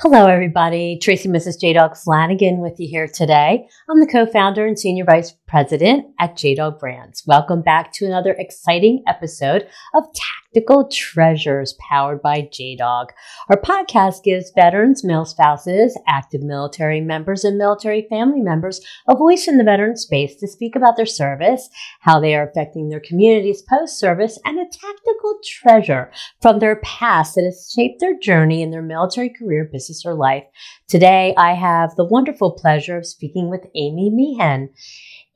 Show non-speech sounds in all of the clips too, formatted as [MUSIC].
Hello, everybody. Tracy Mrs. J Dog Flanagan with you here today. I'm the co founder and senior vice president at J Dog Brands. Welcome back to another exciting episode of Tactical Treasures powered by J Dog. Our podcast gives veterans, male spouses, active military members, and military family members a voice in the veteran space to speak about their service, how they are affecting their communities post service, and a tactical treasure from their past that has shaped their journey in their military career, business, or life. Today, I have the wonderful pleasure of speaking with Amy Meehan.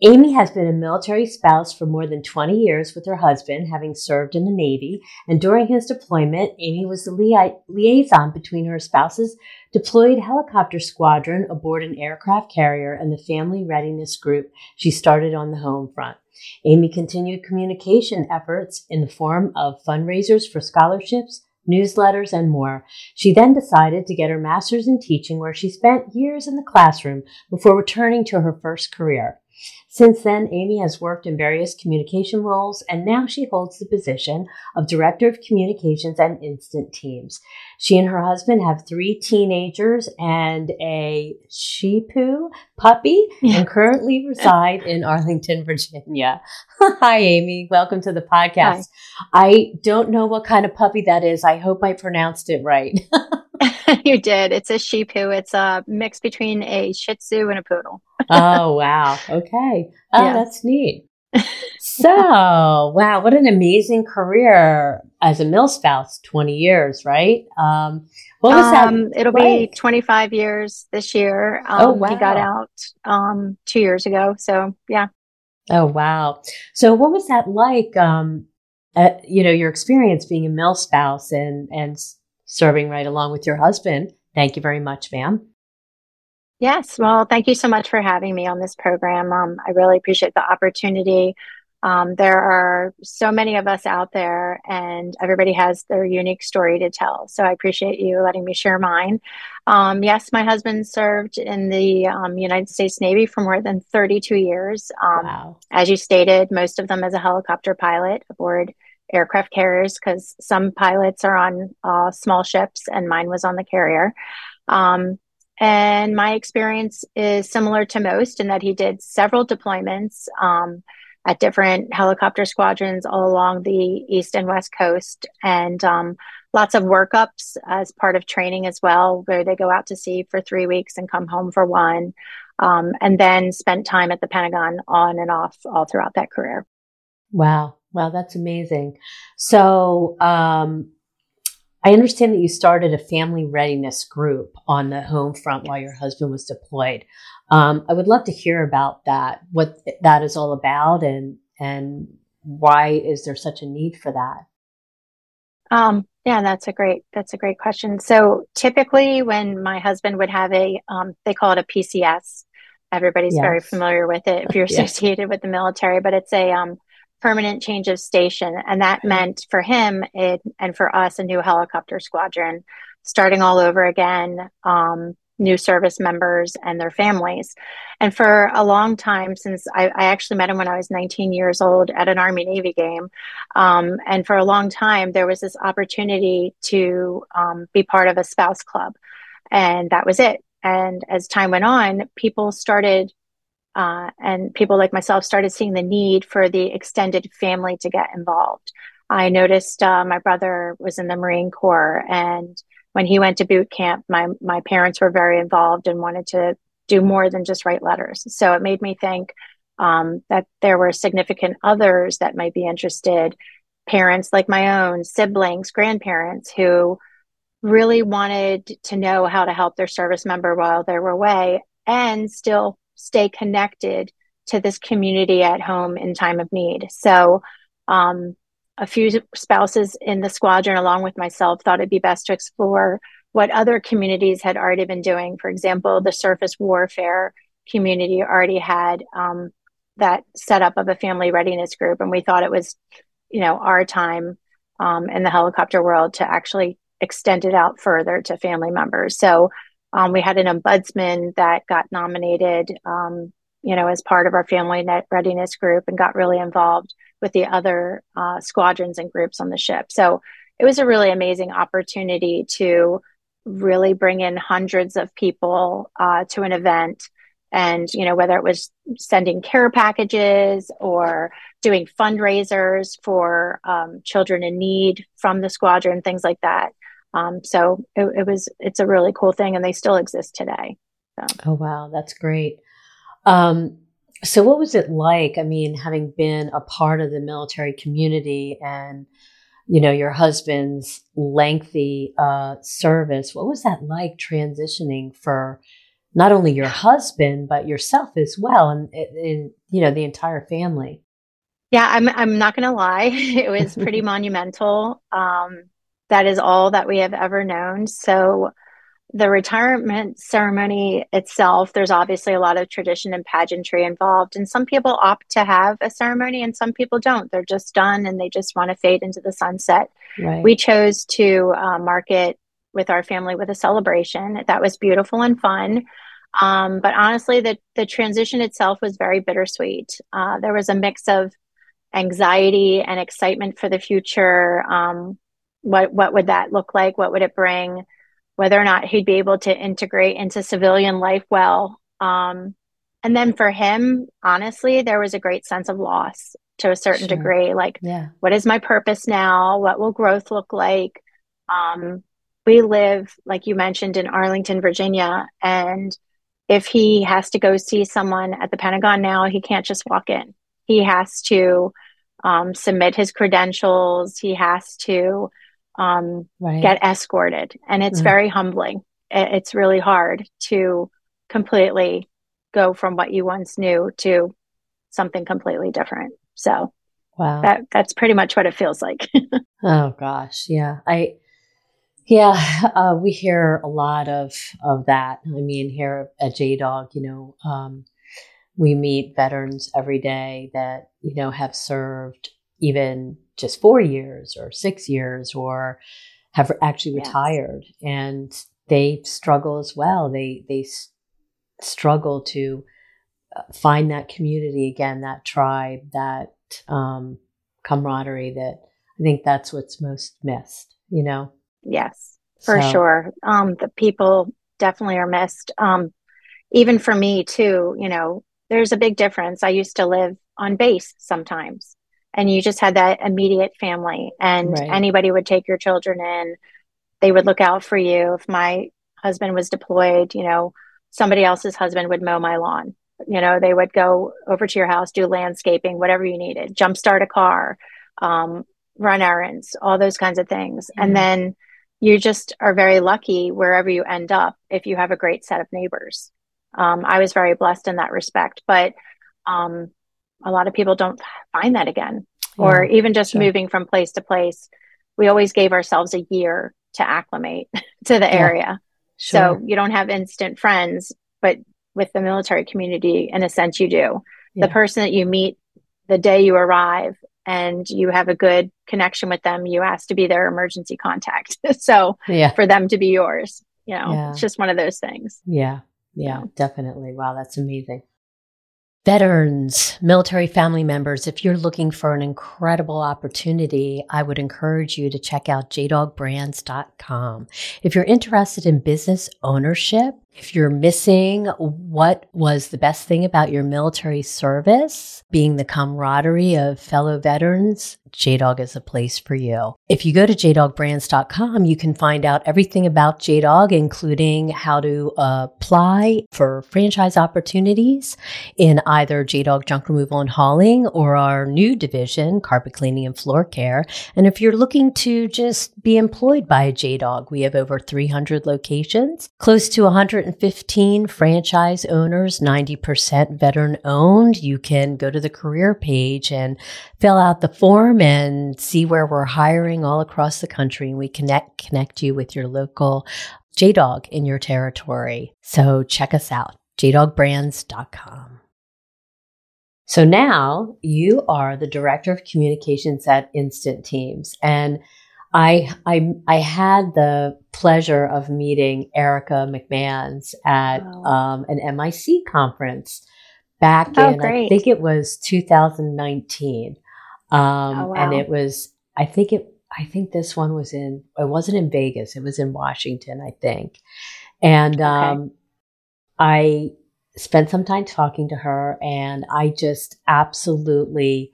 Amy has been a military spouse for more than 20 years with her husband, having served in the Navy. And during his deployment, Amy was the lia- liaison between her spouse's deployed helicopter squadron aboard an aircraft carrier and the family readiness group she started on the home front. Amy continued communication efforts in the form of fundraisers for scholarships, newsletters, and more. She then decided to get her master's in teaching, where she spent years in the classroom before returning to her first career. Since then, Amy has worked in various communication roles and now she holds the position of Director of Communications and Instant Teams. She and her husband have three teenagers and a Shih Tzu puppy and currently reside in Arlington, Virginia. [LAUGHS] Hi, Amy. Welcome to the podcast. Hi. I don't know what kind of puppy that is. I hope I pronounced it right. [LAUGHS] [LAUGHS] you did. It's a Shih Tzu. It's a mix between a Shih Tzu and a poodle. [LAUGHS] oh wow. Okay. Oh, yeah. that's neat. [LAUGHS] so, wow, what an amazing career as a mil spouse. Twenty years, right? Um, what was um, that? It'll like? be twenty-five years this year. Oh, um, oh wow. He got out um, two years ago. So, yeah. Oh wow. So, what was that like? Um, uh, you know, your experience being a mil spouse and and serving right along with your husband. Thank you very much, ma'am. Yes, well, thank you so much for having me on this program. Um, I really appreciate the opportunity. Um, there are so many of us out there, and everybody has their unique story to tell. So I appreciate you letting me share mine. Um, yes, my husband served in the um, United States Navy for more than 32 years. Um, wow. As you stated, most of them as a helicopter pilot aboard aircraft carriers because some pilots are on uh, small ships and mine was on the carrier. Um, and my experience is similar to most in that he did several deployments um, at different helicopter squadrons all along the east and west coast and um, lots of workups as part of training as well, where they go out to sea for three weeks and come home for one. Um, and then spent time at the Pentagon on and off all throughout that career. Wow. Wow, that's amazing. So, um, I understand that you started a family readiness group on the home front while your husband was deployed. Um, I would love to hear about that, what that is all about, and and why is there such a need for that? Um, yeah, that's a great that's a great question. So typically, when my husband would have a, um, they call it a PCS. Everybody's yes. very familiar with it if you're [LAUGHS] associated yes. with the military, but it's a um, permanent change of station. And that meant for him it, and for us a new helicopter squadron, starting all over again, um, new service members and their families. And for a long time, since I, I, actually met him when I was 19 years old at an Army Navy game, um, and for a long time, there was this opportunity to um, be part of a spouse club. And that was it. And as time went on, people started uh, and people like myself started seeing the need for the extended family to get involved. I noticed uh, my brother was in the Marine Corps, and when he went to boot camp, my my parents were very involved and wanted to do more than just write letters. So it made me think um, that there were significant others that might be interested, parents like my own, siblings, grandparents who really wanted to know how to help their service member while they were away and still stay connected to this community at home in time of need. So, um, a few spouses in the squadron, along with myself, thought it'd be best to explore what other communities had already been doing. For example, the surface warfare community already had um, that setup of a family readiness group, and we thought it was, you know, our time um, in the helicopter world to actually extend it out further to family members. So um, we had an ombudsman that got nominated, um, you know, as part of our family net readiness group and got really involved with the other uh, squadrons and groups on the ship. So it was a really amazing opportunity to really bring in hundreds of people uh, to an event and you know whether it was sending care packages or doing fundraisers for um, children in need from the squadron things like that um, so it, it, was it's a really cool thing and they still exist today. So. oh wow. That's great. Um, so what was it like? I mean having been a part of the military community and you know your husband's lengthy uh, service what was that like transitioning for not only your husband but yourself as well and, and you know the entire family? Yeah i'm i'm not going to lie. [LAUGHS] It was pretty [LAUGHS] monumental. Um, that is all that we have ever known so the retirement ceremony itself there's obviously a lot of tradition and pageantry involved and some people opt to have a ceremony and some people don't they're just done and they just want to fade into the sunset right. we chose to uh, mark it with our family with a celebration. That was beautiful and fun. Um, but honestly, the, the transition itself was very bittersweet. Uh, there was a mix of anxiety and excitement for the future. Um, what what would that look like? What would it bring? Whether or not he'd be able to integrate into civilian life well. Um, and then for him, honestly, there was a great sense of loss to a certain sure. degree. Like, yeah. what is my purpose now? What will growth look like? Um, we live, like you mentioned, in Arlington, Virginia. And if he has to go see someone at the Pentagon now, he can't just walk in. He has to um, submit his credentials, he has to um, right. get escorted. And it's mm. very humbling. It's really hard to completely go from what you once knew to something completely different. So, wow. That that's pretty much what it feels like. [LAUGHS] oh gosh, yeah. I yeah, uh, we hear a lot of of that. I mean, here at JDOG, you know, um, we meet veterans every day that you know have served even just four years or six years or have actually yes. retired, and they struggle as well. They they s- struggle to uh, find that community again, that tribe, that um, camaraderie. That I think that's what's most missed. You know. Yes, for so. sure. Um, the people definitely are missed. Um, even for me too, you know, there's a big difference. I used to live on base sometimes and you just had that immediate family and right. anybody would take your children in. They would look out for you. If my husband was deployed, you know, somebody else's husband would mow my lawn. You know, they would go over to your house, do landscaping, whatever you needed, jumpstart a car, um, run errands, all those kinds of things. Mm-hmm. And then you just are very lucky wherever you end up if you have a great set of neighbors. Um, I was very blessed in that respect, but um, a lot of people don't find that again. Yeah, or even just sure. moving from place to place, we always gave ourselves a year to acclimate [LAUGHS] to the yeah, area. Sure. So you don't have instant friends, but with the military community, in a sense, you do. Yeah. The person that you meet the day you arrive and you have a good connection with them, you ask to be their emergency contact. [LAUGHS] so yeah. for them to be yours, you know, it's just one of those things. Yeah. Yeah, definitely. Wow, that's amazing. Veterans, military family members, if you're looking for an incredible opportunity, I would encourage you to check out jdogbrands.com. If you're interested in business ownership, if you're missing what was the best thing about your military service, being the camaraderie of fellow veterans, JDOG is a place for you. If you go to jdogbrands.com, you can find out everything about JDOG, including how to apply for franchise opportunities in either JDOG junk removal and hauling or our new division, carpet cleaning and floor care. And if you're looking to just be employed by a JDOG, we have over 300 locations, close to 115 franchise owners, 90% veteran owned. You can go to the career page and fill out the form and see where we're hiring all across the country. And we connect, connect you with your local JDOG in your territory. So check us out, jdogbrands.com. So now you are the director of communications at Instant Teams. And I, I, I had the pleasure of meeting Erica McMahons at wow. um, an MIC conference back oh, in, great. I think it was 2019. Um, oh, wow. And it was, I think it, I think this one was in, it wasn't in Vegas, it was in Washington, I think. And okay. um, I spent some time talking to her, and I just absolutely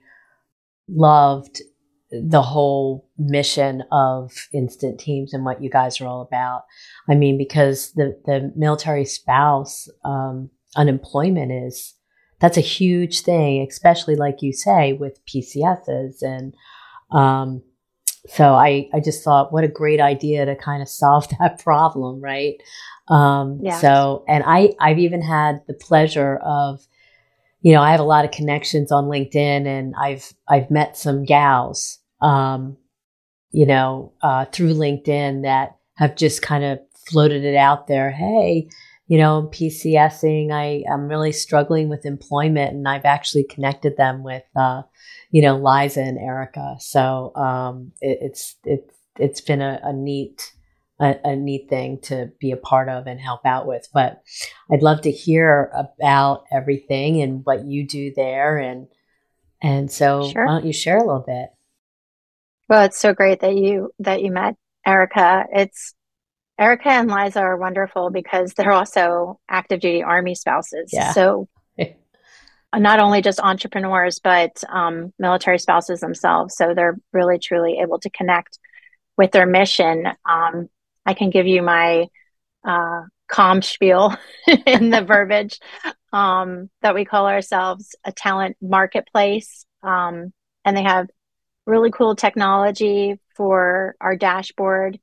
loved the whole mission of instant teams and what you guys are all about. I mean, because the, the military spouse um, unemployment is that's a huge thing, especially like you say with PCSs. And um, so I, I just thought, what a great idea to kind of solve [LAUGHS] that problem, right? Um, yeah. So, and I, I've even had the pleasure of, you know, I have a lot of connections on LinkedIn and I've, I've met some gals, um, you know, uh, through LinkedIn that have just kind of floated it out there. Hey, you know, I'm PCSing. I, I'm really struggling with employment and I've actually connected them with, uh, you know, Liza and Erica. So, um, it, it's, it's, it's been a, a neat, a, a, neat thing to be a part of and help out with. But I'd love to hear about everything and what you do there. And, and so sure. why don't you share a little bit? Well, it's so great that you, that you met Erica. It's, Erica and Liza are wonderful because they're also active duty Army spouses. Yeah. So [LAUGHS] not only just entrepreneurs, but um, military spouses themselves. So they're really, truly able to connect with their mission. Um, I can give you my uh, calm spiel [LAUGHS] in the verbiage um, that we call ourselves a talent marketplace. Um, and they have really cool technology for our dashboard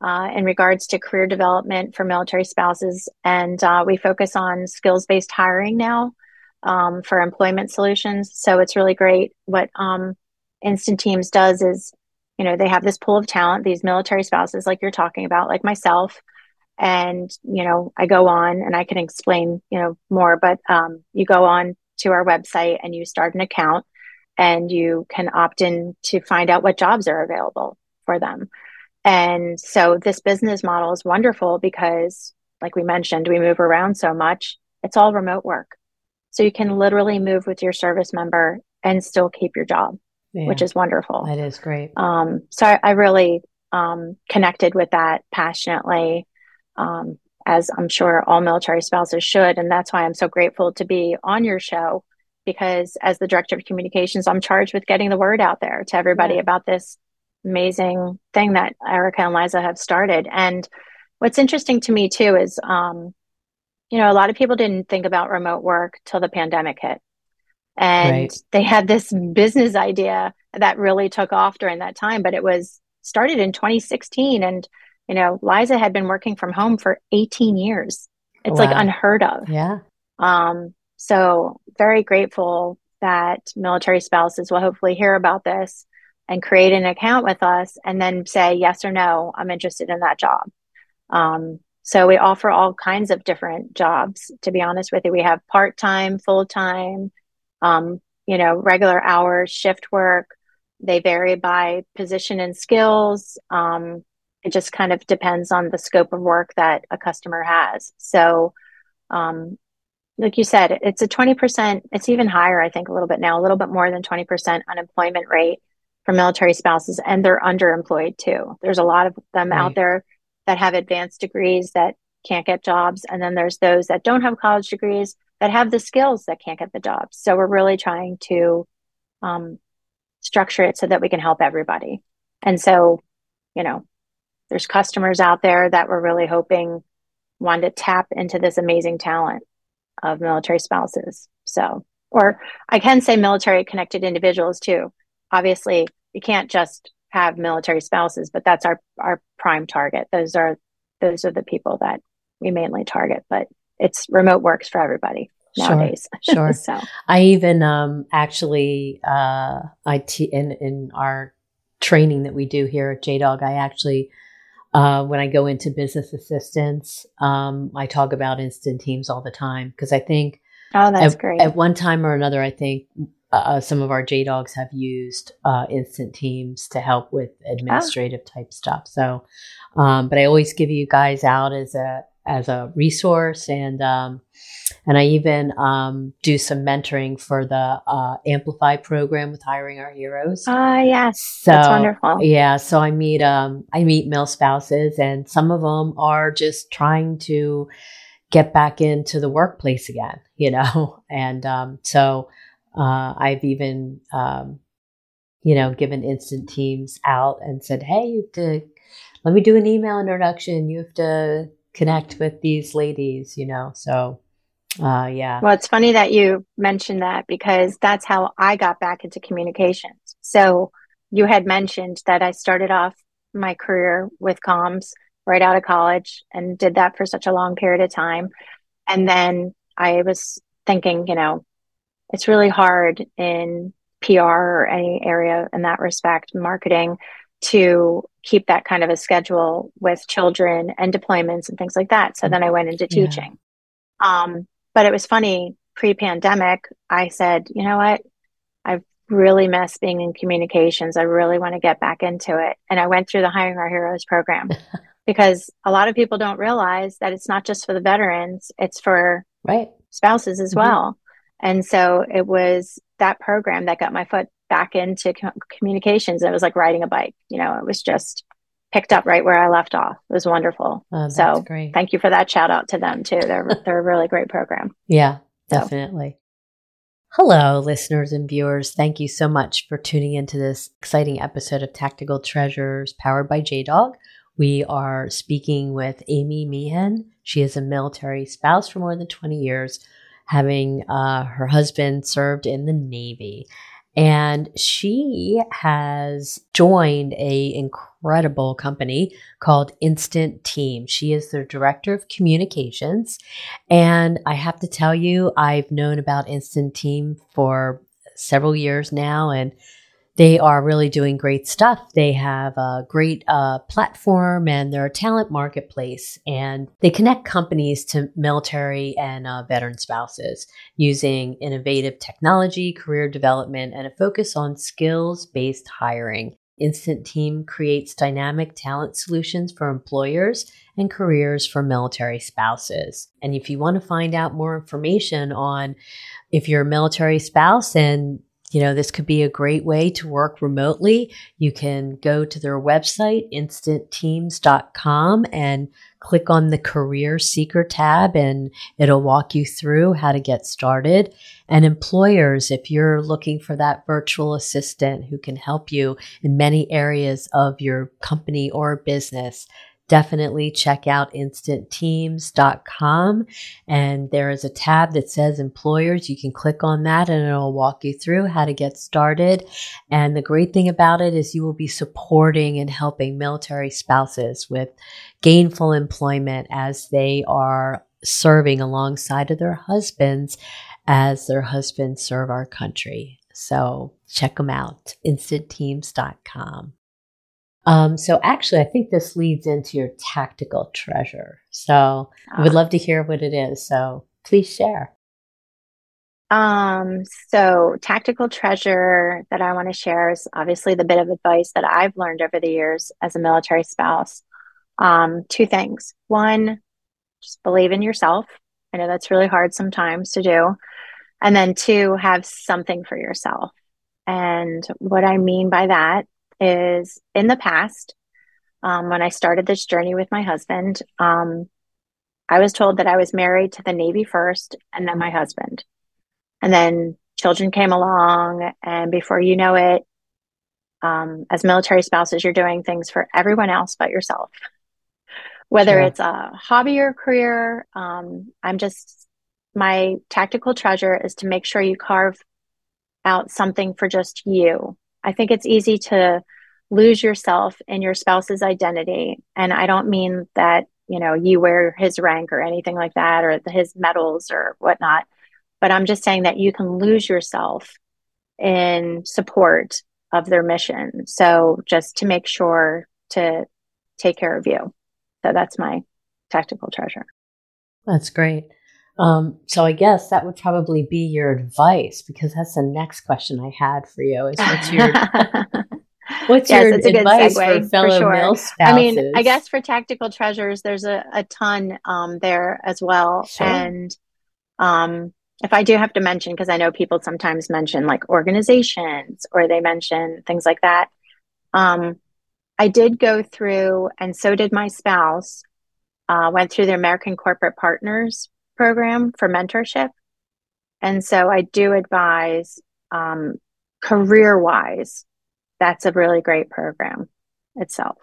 uh, in regards to career development for military spouses. And uh, we focus on skills based hiring now um, for employment solutions. So it's really great. What um, Instant Teams does is, you know, they have this pool of talent, these military spouses, like you're talking about, like myself. And, you know, I go on and I can explain, you know, more, but um, you go on to our website and you start an account and you can opt in to find out what jobs are available for them. And so this business model is wonderful because, like we mentioned, we move around so much. It's all remote work. So you can literally move with your service member and still keep your job, yeah, which is wonderful. That is great. Um, so I, I really um, connected with that passionately, um, as I'm sure all military spouses should. And that's why I'm so grateful to be on your show because as the director of communications, I'm charged with getting the word out there to everybody yeah. about this amazing thing that Erica and Liza have started. And what's interesting to me too is, um, you know, a lot of people didn't think about remote work till the pandemic hit. And right. they had this business idea that really took off during that time, but it was started in 2016. And, you know, Liza had been working from home for 18 years. It's wow. like unheard of. Yeah. Um, so very grateful that military spouses will hopefully hear about this and create an account with us and then say yes or no i'm interested in that job um, so we offer all kinds of different jobs to be honest with you we have part-time full-time um, you know regular hours shift work they vary by position and skills um, it just kind of depends on the scope of work that a customer has so um, like you said it's a 20% it's even higher i think a little bit now a little bit more than 20% unemployment rate for military spouses and they're underemployed too. There's a lot of them right. out there that have advanced degrees that can't get jobs. And then there's those that don't have college degrees that have the skills that can't get the jobs. So we're really trying to um, structure it so that we can help everybody. And so, you know, there's customers out there that we're really hoping want to tap into this amazing talent of military spouses. So, or I can say military connected individuals too obviously you can't just have military spouses, but that's our our prime target. Those are those are the people that we mainly target, but it's remote works for everybody nowadays. [LAUGHS] Sure. so I even um actually uh I t- in in our training that we do here at JDog, I actually uh, when I go into business assistance, um, I talk about instant teams all the time because I think oh, that's at, great. At one time or another, I think uh, some of our J dogs have used uh, instant teams to help with administrative oh. type stuff. So, um, but I always give you guys out as a as a resource, and um, And I even um, do some mentoring for the uh, Amplify program with hiring our heroes. Ah, uh, yes, so, that's wonderful. Yeah, so I meet um, I meet male spouses, and some of them are just trying to get back into the workplace again, [LAUGHS] you know, and um, so uh, I've even um, you know given instant teams out and said, hey, you have to let me do an email introduction. You have to connect with these ladies, you know. So uh, yeah. Well, it's funny that you mentioned that because that's how I got back into communications. So you had mentioned that I started off my career with comms right out of college and did that for such a long period of time. And then I was thinking, you know, it's really hard in PR or any area in that respect, marketing, to keep that kind of a schedule with children and deployments and things like that. So then I went into teaching. Yeah. Um, but it was funny pre pandemic, I said, you know what? I really miss being in communications. I really want to get back into it. And I went through the Hiring Our Heroes program [LAUGHS] because a lot of people don't realize that it's not just for the veterans, it's for right. spouses as mm-hmm. well. And so it was that program that got my foot back into communications. It was like riding a bike. You know, it was just picked up right where I left off. It was wonderful. Oh, so great. thank you for that shout out to them too. They're [LAUGHS] they're a really great program. Yeah, definitely. So. Hello, listeners and viewers. Thank you so much for tuning into this exciting episode of Tactical Treasures powered by JDog. We are speaking with Amy Meehan. She is a military spouse for more than 20 years, having uh, her husband served in the Navy. And she has joined a incredible company called Instant Team. She is the director of communications. And I have to tell you, I've known about Instant Team for several years now and they are really doing great stuff. They have a great uh, platform and they're a talent marketplace, and they connect companies to military and uh, veteran spouses using innovative technology, career development, and a focus on skills based hiring. Instant Team creates dynamic talent solutions for employers and careers for military spouses. And if you want to find out more information on if you're a military spouse and you know, this could be a great way to work remotely. You can go to their website, instantteams.com, and click on the Career Seeker tab, and it'll walk you through how to get started. And employers, if you're looking for that virtual assistant who can help you in many areas of your company or business, definitely check out instantteams.com. And there is a tab that says employers. You can click on that and it'll walk you through how to get started. And the great thing about it is you will be supporting and helping military spouses with gainful employment as they are serving alongside of their husbands as their husbands serve our country. So check them out, instantteams.com. Um, so actually, I think this leads into your tactical treasure. So I would ah. love to hear what it is. So please share. Um, so tactical treasure that I want to share is obviously the bit of advice that I've learned over the years as a military spouse. Um, two things. One, just believe in yourself. I know that's really hard sometimes to do. And then two, have something for yourself. And what I mean by that is in the past, um, when I started this journey with my husband, um, I was told that I was married to the Navy first and then my husband. And then children came along, and before you know it, um, as military spouses, you're doing things for everyone else but yourself. Whether sure. it's a hobby or career, um, I'm just, my tactical treasure is to make sure you carve out something for just you I think it's easy to lose yourself in your spouse's identity. And I don't mean that, you know, you wear his rank or anything like that or his medals or whatnot. But I'm just saying that you can lose yourself in support of their mission. So just to make sure to take care of you. So that's my tactical treasure. That's great. Um, so I guess that would probably be your advice because that's the next question I had for you. Is [LAUGHS] what's your what's yes, your advice for fellow for sure. male spouses? I mean, I guess for tactical treasures, there's a, a ton um, there as well, sure. and Um, if I do have to mention, because I know people sometimes mention like organizations or they mention things like that. Um, I did go through, and so did my spouse, uh, went through the American Corporate Partners program for mentorship. And so I do advise um, career wise, that's a really great program itself.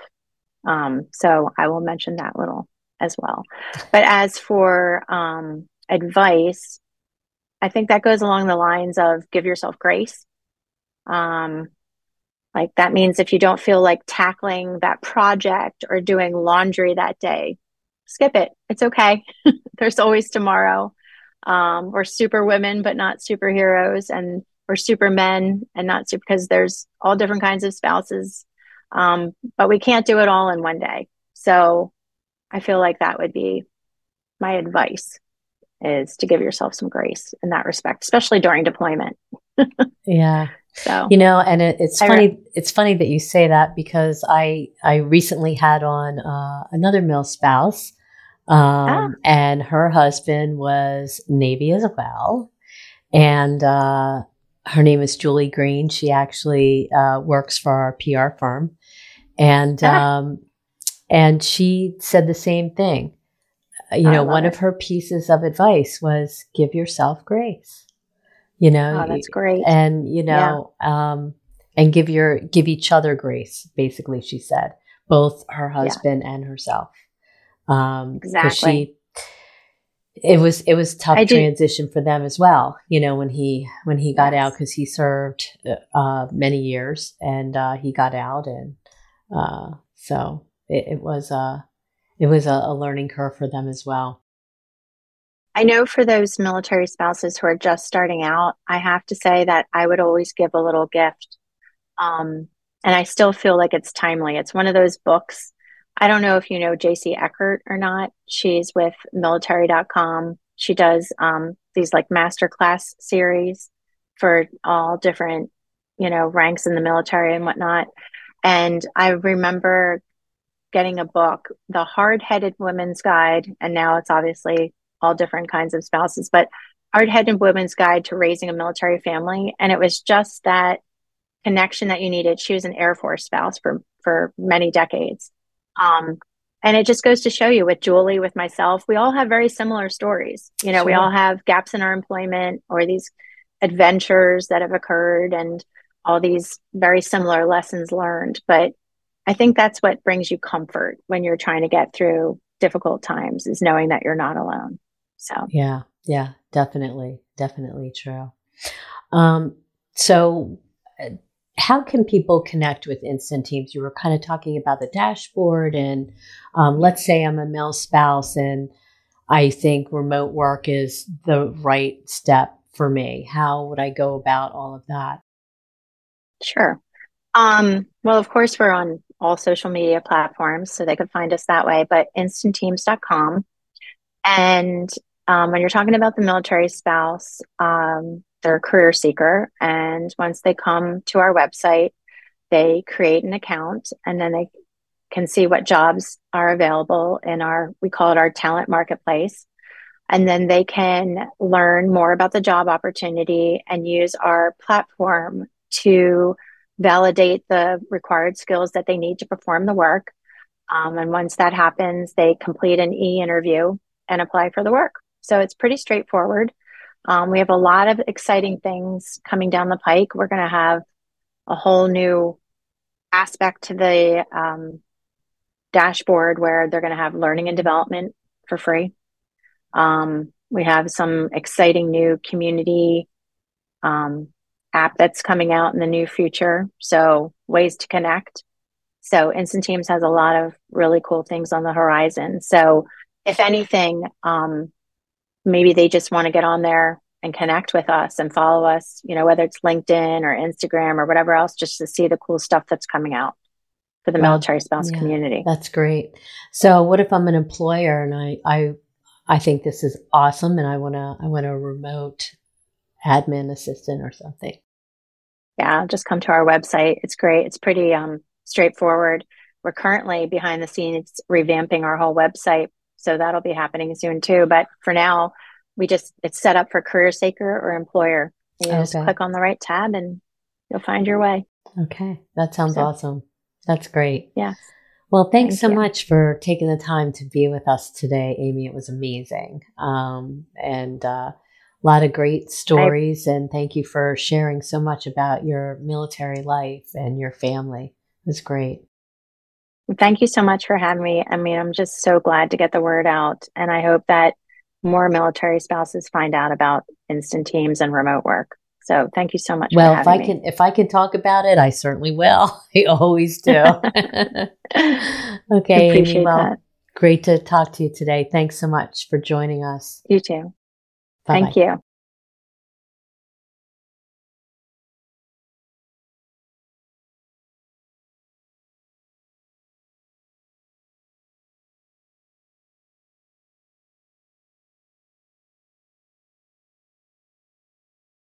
Um, so I will mention that little as well. But as for um, advice, I think that goes along the lines of give yourself grace. Um, like that means if you don't feel like tackling that project or doing laundry that day, skip it. It's okay. [LAUGHS] There's always tomorrow. Um, we're super women, but not superheroes, and we're super men and not super because there's all different kinds of spouses. Um, but we can't do it all in one day. So I feel like that would be my advice is to give yourself some grace in that respect, especially during deployment. [LAUGHS] yeah. So you know, and it, it's funny. Re- it's funny that you say that because I I recently had on uh, another male spouse, ah. and her husband was Navy as well, and uh, her name is Julie Green. She actually uh, works for our PR firm, and ah. um, and she said the same thing. Uh, you know, one it. of her pieces of advice was give yourself grace. You know, oh, that's great. And you know, yeah. um, and give your give each other grace. Basically, she said both her husband yeah. and herself. Um, exactly. She, it was it was tough transition for them as well. You know, when he when he got yes. out because he served uh, many years and uh, he got out, and uh, so it, it was a it was a, a learning curve for them as well. I know for those military spouses who are just starting out, I have to say that I would always give a little gift. Um, and I still feel like it's timely. It's one of those books. I don't know if you know Jacey Eckhart or not. She's with military.com. She does um, these like masterclass series for all different, you know, ranks in the military and whatnot. And I remember getting a book, The Hard Headed Women's Guide, and now it's obviously all different kinds of spouses, but Hard Headed Women's Guide to Raising a Military Family. And it was just that connection that you needed. She was an Air Force spouse for, for many decades. Um, and it just goes to show you with Julie, with myself, we all have very similar stories. You know, sure. we all have gaps in our employment or these adventures that have occurred and all these very similar lessons learned. But I think that's what brings you comfort when you're trying to get through difficult times is knowing that you're not alone. So, yeah, yeah, definitely, definitely true. Um, so, how can people connect with Instant Teams? You were kind of talking about the dashboard, and um, let's say I'm a male spouse and I think remote work is the right step for me. How would I go about all of that? Sure. Um, well, of course, we're on all social media platforms, so they could find us that way, but instantteams.com. And um, when you're talking about the military spouse, um, they're a career seeker. And once they come to our website, they create an account and then they can see what jobs are available in our, we call it our talent marketplace. And then they can learn more about the job opportunity and use our platform to validate the required skills that they need to perform the work. Um, and once that happens, they complete an e interview and apply for the work. So it's pretty straightforward. Um, we have a lot of exciting things coming down the pike. We're going to have a whole new aspect to the um, dashboard where they're going to have learning and development for free. Um, we have some exciting new community um, app that's coming out in the new future. So ways to connect. So Instant Teams has a lot of really cool things on the horizon. So if anything, um, maybe they just want to get on there and connect with us and follow us, you know, whether it's LinkedIn or Instagram or whatever else, just to see the cool stuff that's coming out for the military spouse yeah, community. That's great. So what if I'm an employer and I, I, I think this is awesome and I want to, I want a remote admin assistant or something. Yeah, just come to our website. It's great. It's pretty um, straightforward. We're currently behind the scenes revamping our whole website. So that'll be happening soon too. But for now, we just it's set up for career seeker or employer. You okay. just click on the right tab and you'll find your way. Okay, that sounds so, awesome. That's great. Yeah. Well, thanks Thank so you. much for taking the time to be with us today, Amy. It was amazing. Um, and uh, a lot of great stories. I, and thank you for sharing so much about your military life and your family. It was great. Thank you so much for having me. I mean, I'm just so glad to get the word out. And I hope that more military spouses find out about instant teams and remote work. So thank you so much. Well, if I me. can, if I can talk about it, I certainly will. [LAUGHS] I always do. [LAUGHS] [LAUGHS] okay, Amy. Well, that. great to talk to you today. Thanks so much for joining us. You too. Bye-bye. Thank you.